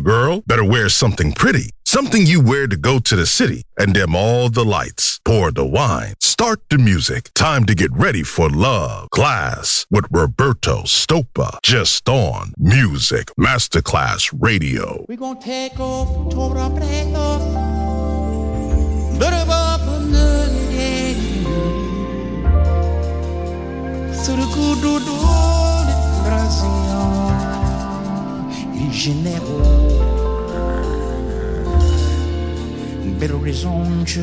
girl better wear something pretty. Something you wear to go to the city and dim all the lights, pour the wine, start the music. Time to get ready for love. Class with Roberto Stopa. Just on Music Masterclass Radio. We're going to take off, tore our breath off. Day. So the good old Brazil. les généraux. Pero les anges.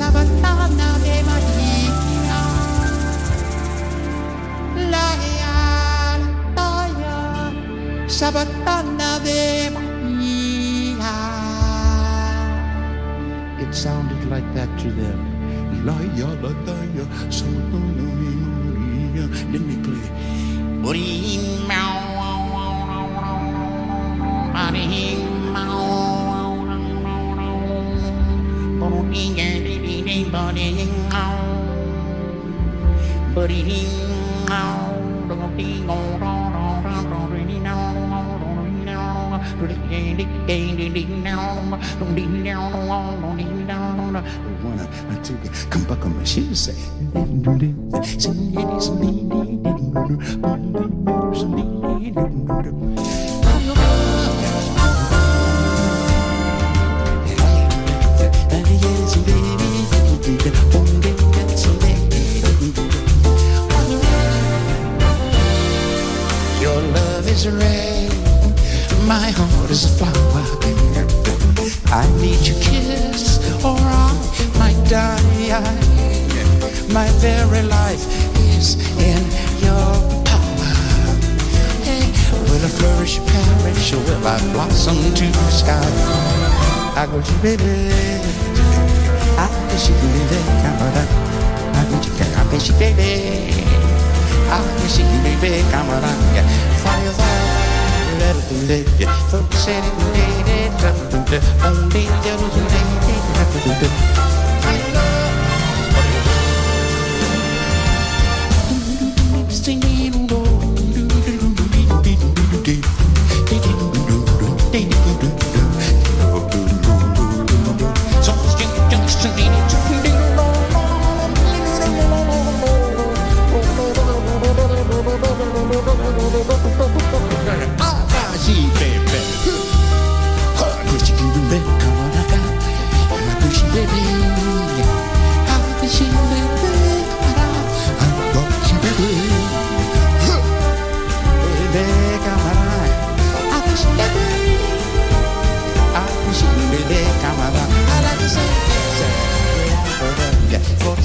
Sabatana de Sabatana de Maria. It sounded like that to them. Let me play. Come back on my shoes, say. Your love is red, my heart is a flower. I need your kiss, or I might die. My very life is in your power. Hey, will I flourish, perish, or will I blossom to the sky? I go to baby. I wish you could live Canada. I wish you I wish you baby. I wish you could live Canada. Fire, fire. Only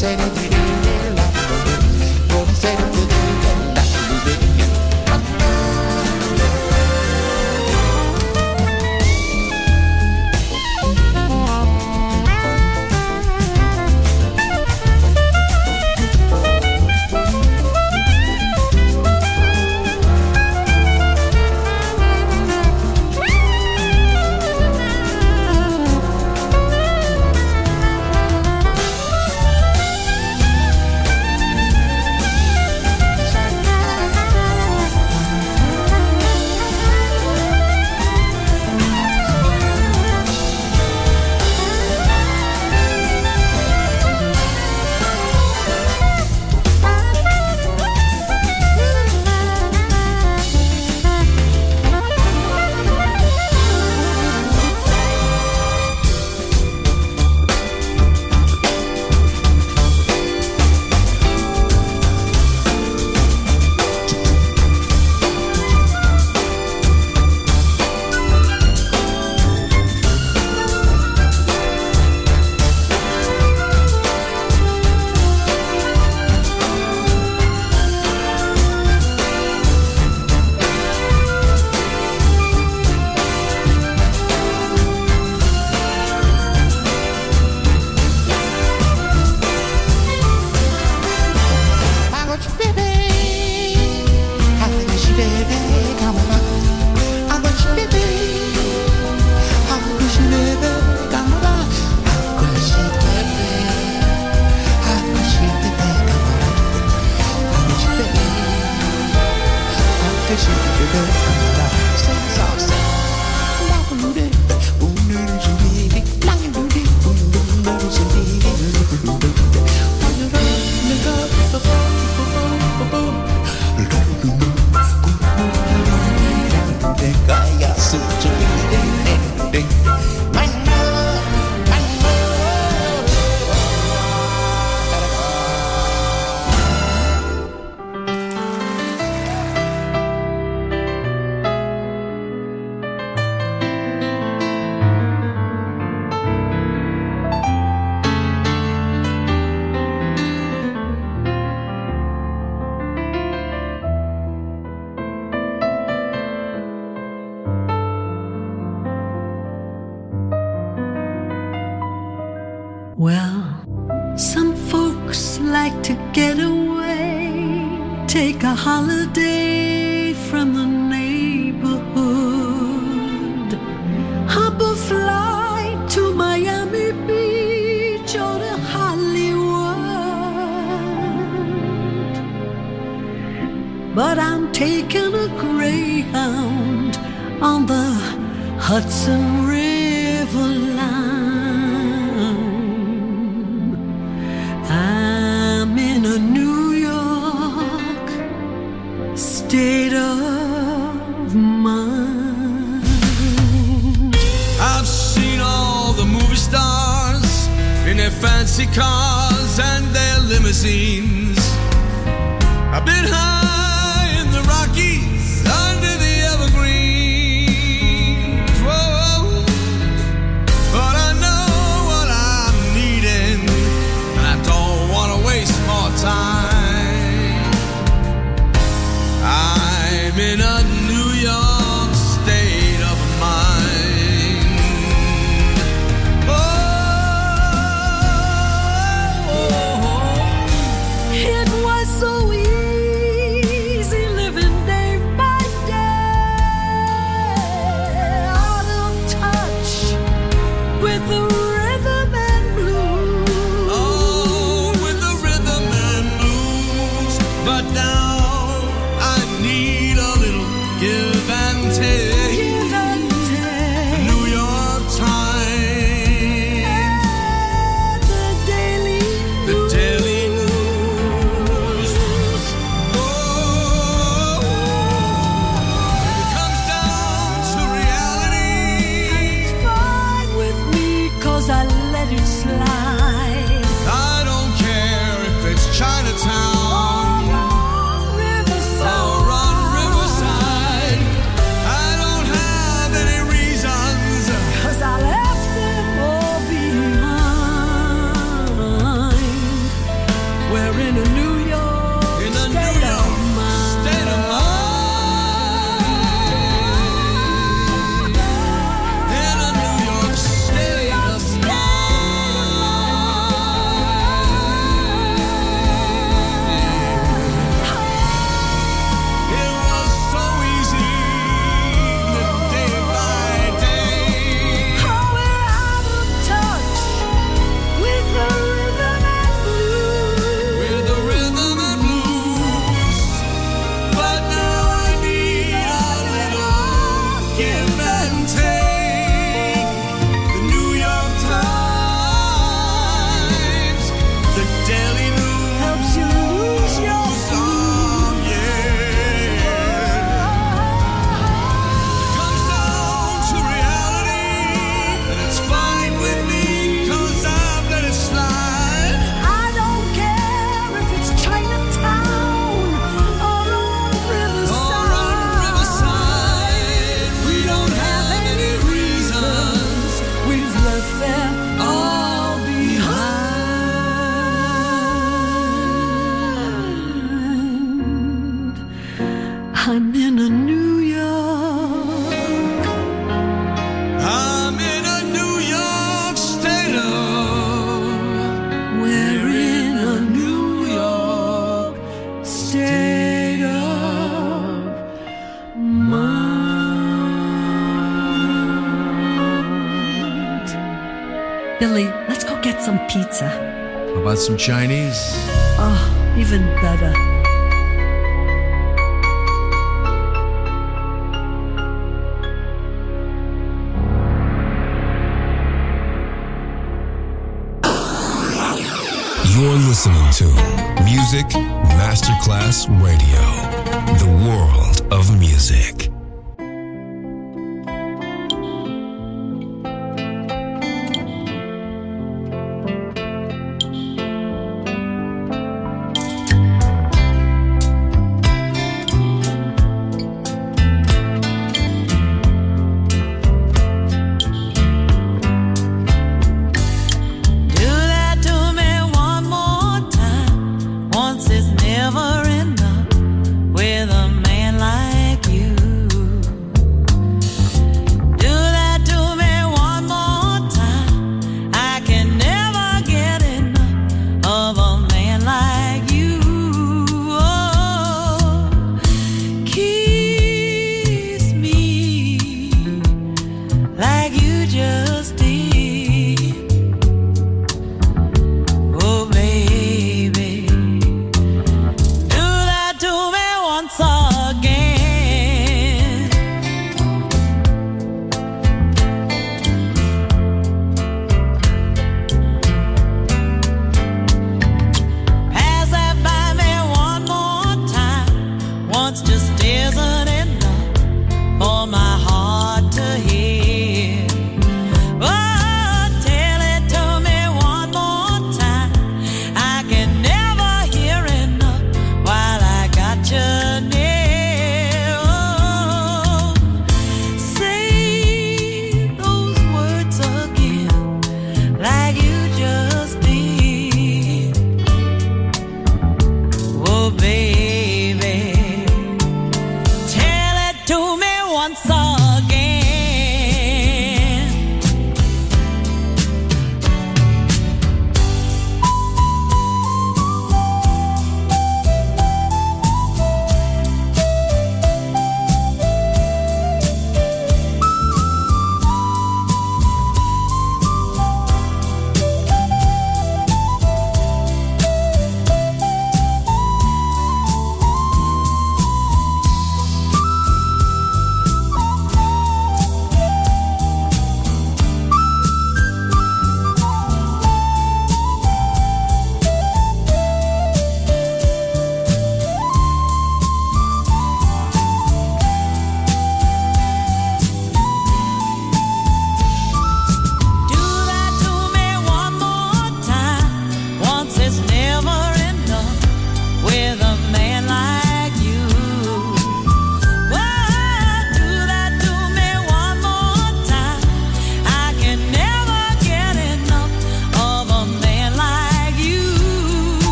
serenity. Some Chinese? Oh, even better.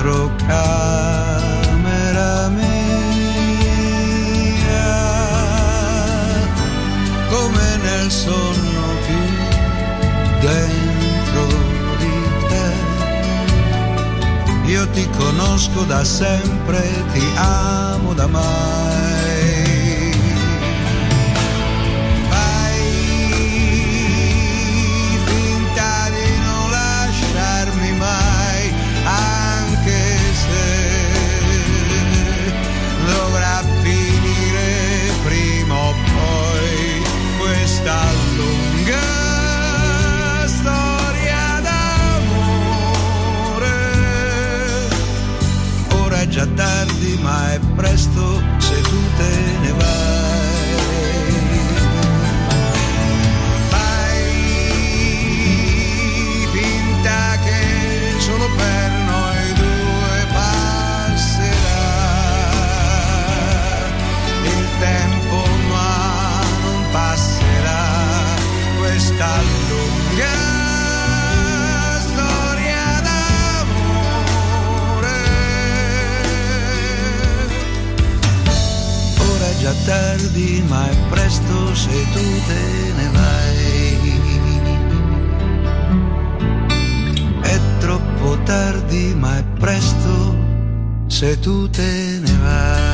l'entrocamera mia, come nel sonno più dentro di te. Io ti conosco da sempre, ti amo da mai. presto. già tardi ma è presto se tu te ne vai. È troppo tardi ma è presto se tu te ne vai.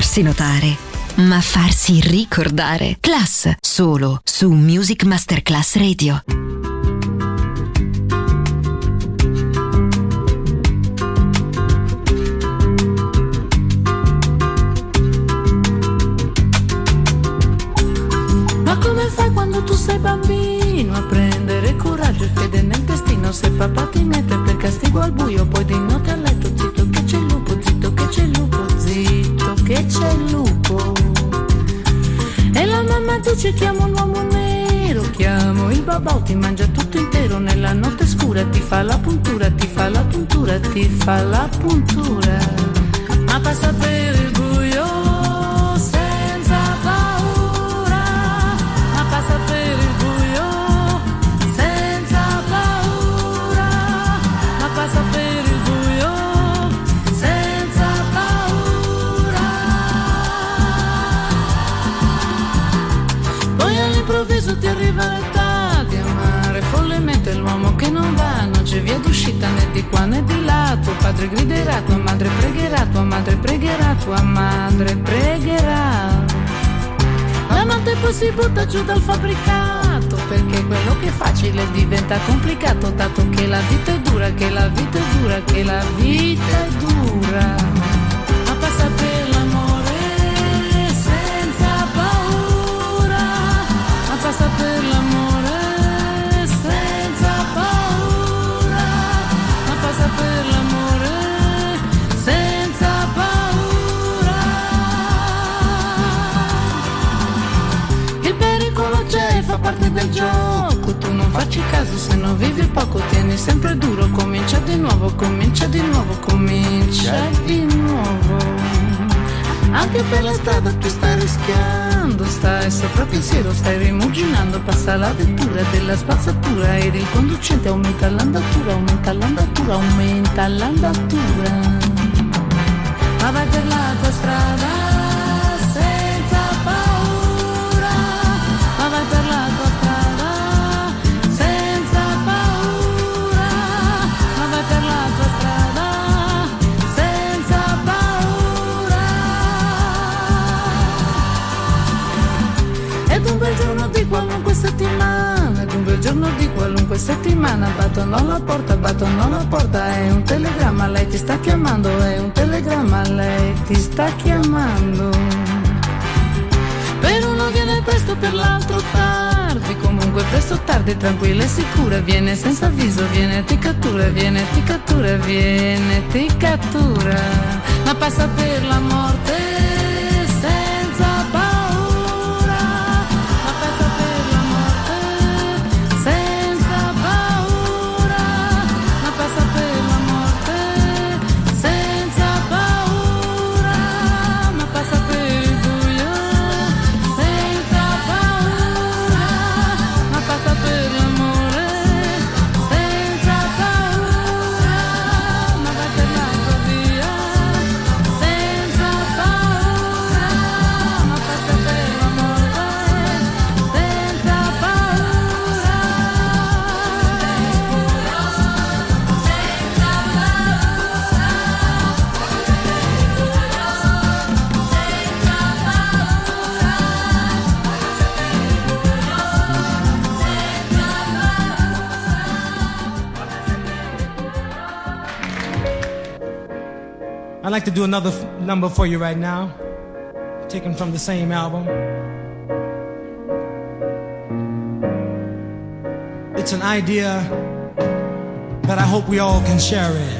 Farsi notare, ma farsi ricordare. Class, solo su Music Masterclass Radio. Ma come fai quando tu sei bambino a prendere coraggio e fede nel destino? Se papà ti mette per castigo al buio, poi dice chiamo un uomo nero, chiamo il babò, ti mangia tutto intero nella notte scura, ti fa la puntura, ti fa la puntura, ti fa la puntura. Ma passa per il buio arriva l'età di amare follemente l'uomo che non va, non c'è via d'uscita né di qua né di là. Tuo padre griderà, tua madre pregherà, tua madre pregherà, tua madre pregherà. La notte poi si butta giù dal fabbricato Perché quello che è facile diventa complicato Dato che la vita è dura, che la vita è dura, che la vita è dura del gioco. Tu non facci caso se non vivi poco Tieni sempre duro. Comincia di nuovo, comincia di nuovo Comincia di nuovo. Anche per la strada tu stai rischiando, stai sopra pensiero, stai rimuginando, passa la vettura della spazzatura ed il conducente aumenta l'andatura, aumenta l'andatura, aumenta l'andatura. Ma vai per la tua strada qualunque settimana, battono alla porta, battono alla porta, è un telegramma, lei ti sta chiamando, è un telegramma, lei ti sta chiamando. Per uno viene presto, per l'altro tardi, comunque presto tardi, tranquilla e sicura, viene senza avviso, viene ti cattura, viene ti cattura, viene ti cattura, ma passa per la morte I'd like to do another f- number for you right now, taken from the same album. It's an idea that I hope we all can share in.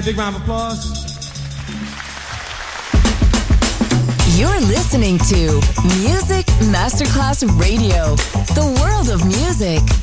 a big round of applause. You're listening to Music Masterclass Radio, the world of music.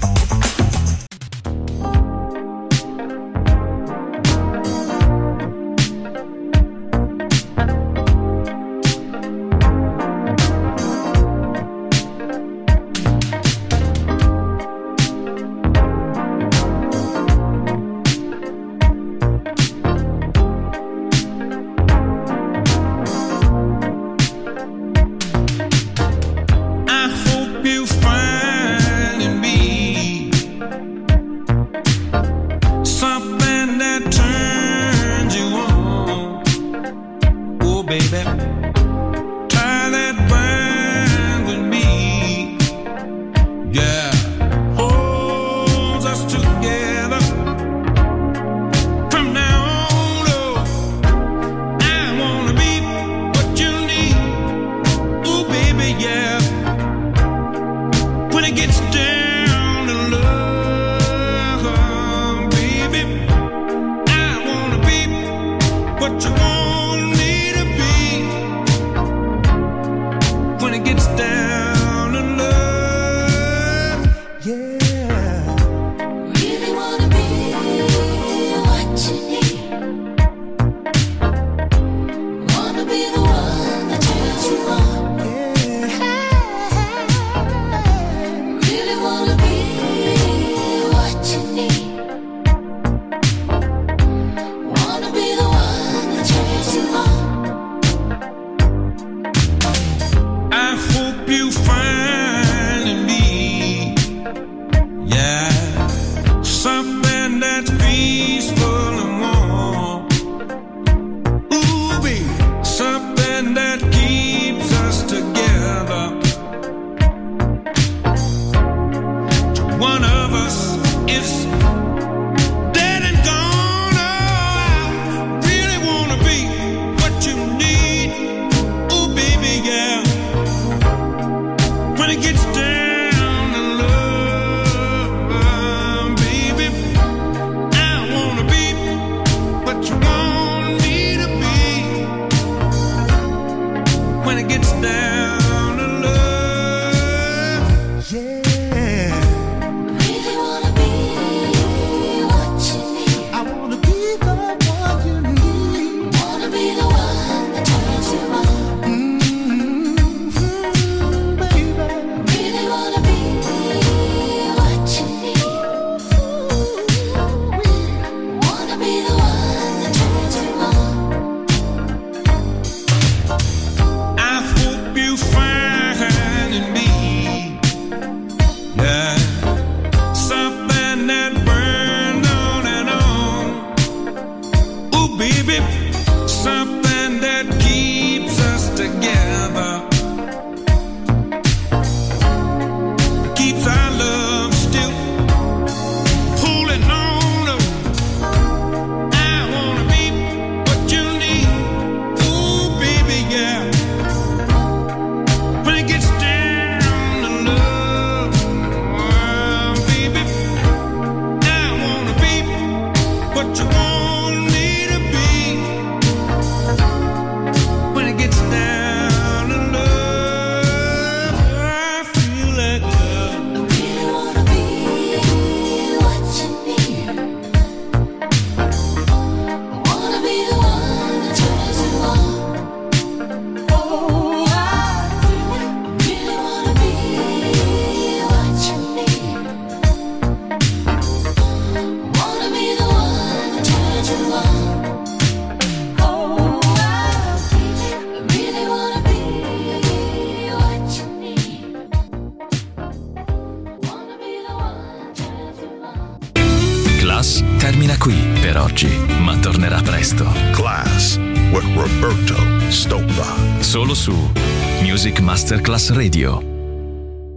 Plus Radio.